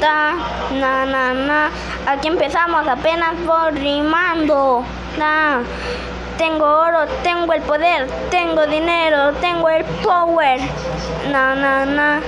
ta, na, na, na. Aquí empezamos apenas por rimando. Na. Tengo oro, tengo el poder, tengo dinero, tengo el power. Na, na, na.